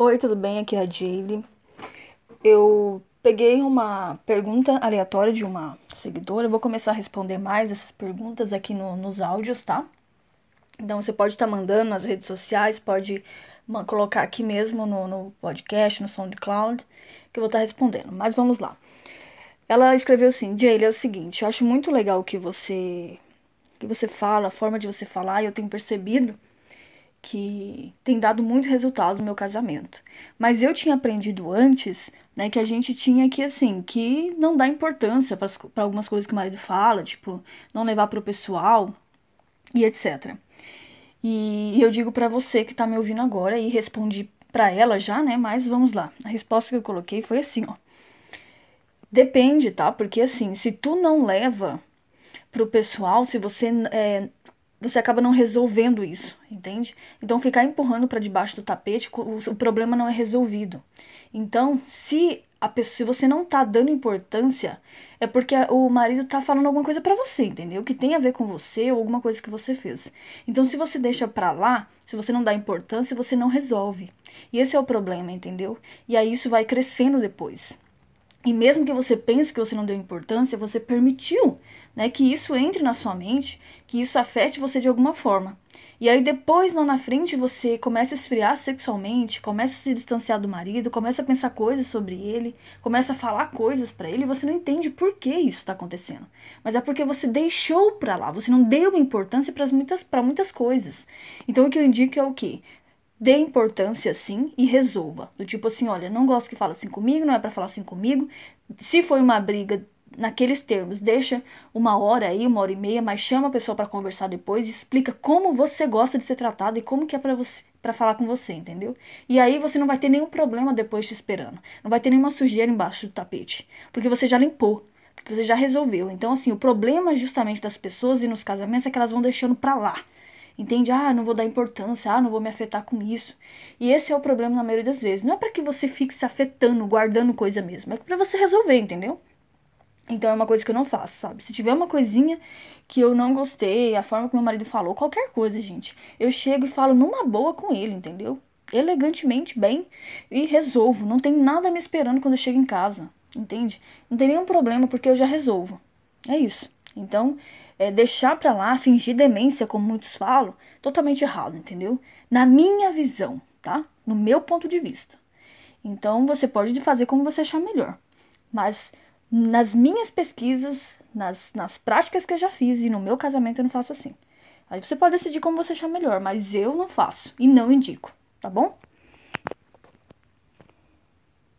Oi, tudo bem? Aqui é a Jaylee. Eu peguei uma pergunta aleatória de uma seguidora. Eu vou começar a responder mais essas perguntas aqui no, nos áudios, tá? Então você pode estar tá mandando nas redes sociais, pode colocar aqui mesmo no, no podcast, no SoundCloud, que eu vou estar tá respondendo. Mas vamos lá. Ela escreveu assim: Jaylee, é o seguinte, eu acho muito legal o que você que você fala, a forma de você falar, e eu tenho percebido que tem dado muito resultado no meu casamento. Mas eu tinha aprendido antes, né, que a gente tinha que, assim, que não dá importância para algumas coisas que o marido fala, tipo, não levar pro pessoal e etc. E eu digo para você que tá me ouvindo agora e respondi para ela já, né, mas vamos lá. A resposta que eu coloquei foi assim, ó. Depende, tá? Porque assim, se tu não leva pro pessoal, se você é, você acaba não resolvendo isso, entende? Então ficar empurrando para debaixo do tapete, o, problema não é resolvido. Então, se a pessoa, se você não tá dando importância, é porque o marido tá falando alguma coisa para você, entendeu? Que tem a ver com você ou alguma coisa que você fez. Então, se você deixa para lá, se você não dá importância, você não resolve. E esse é o problema, entendeu? E aí isso vai crescendo depois. E mesmo que você pense que você não deu importância, você permitiu né, que isso entre na sua mente, que isso afete você de alguma forma. E aí depois lá na frente você começa a esfriar sexualmente, começa a se distanciar do marido, começa a pensar coisas sobre ele, começa a falar coisas para ele, e você não entende por que isso está acontecendo. Mas é porque você deixou para lá, você não deu importância para muitas para muitas coisas. Então o que eu indico é o quê? Dê importância sim e resolva. Do tipo assim, olha, não gosto que fala assim comigo, não é para falar assim comigo. Se foi uma briga naqueles termos, deixa uma hora aí, uma hora e meia, mas chama a pessoa para conversar depois e explica como você gosta de ser tratado e como que é para você para falar com você, entendeu? E aí você não vai ter nenhum problema depois te esperando. Não vai ter nenhuma sujeira embaixo do tapete, porque você já limpou, você já resolveu. Então assim, o problema justamente das pessoas e nos casamentos é que elas vão deixando para lá. Entende? Ah, não vou dar importância, ah, não vou me afetar com isso. E esse é o problema na maioria das vezes. Não é para que você fique se afetando, guardando coisa mesmo, é para você resolver, entendeu? Então é uma coisa que eu não faço, sabe? Se tiver uma coisinha que eu não gostei, a forma que meu marido falou, qualquer coisa, gente, eu chego e falo numa boa com ele, entendeu? Elegantemente, bem, e resolvo. Não tem nada me esperando quando eu chego em casa, entende? Não tem nenhum problema porque eu já resolvo. É isso. Então, é, deixar pra lá, fingir demência, como muitos falam, totalmente errado, entendeu? Na minha visão, tá? No meu ponto de vista. Então você pode fazer como você achar melhor. Mas nas minhas pesquisas, nas, nas práticas que eu já fiz e no meu casamento eu não faço assim. Aí você pode decidir como você achar melhor, mas eu não faço e não indico, tá bom?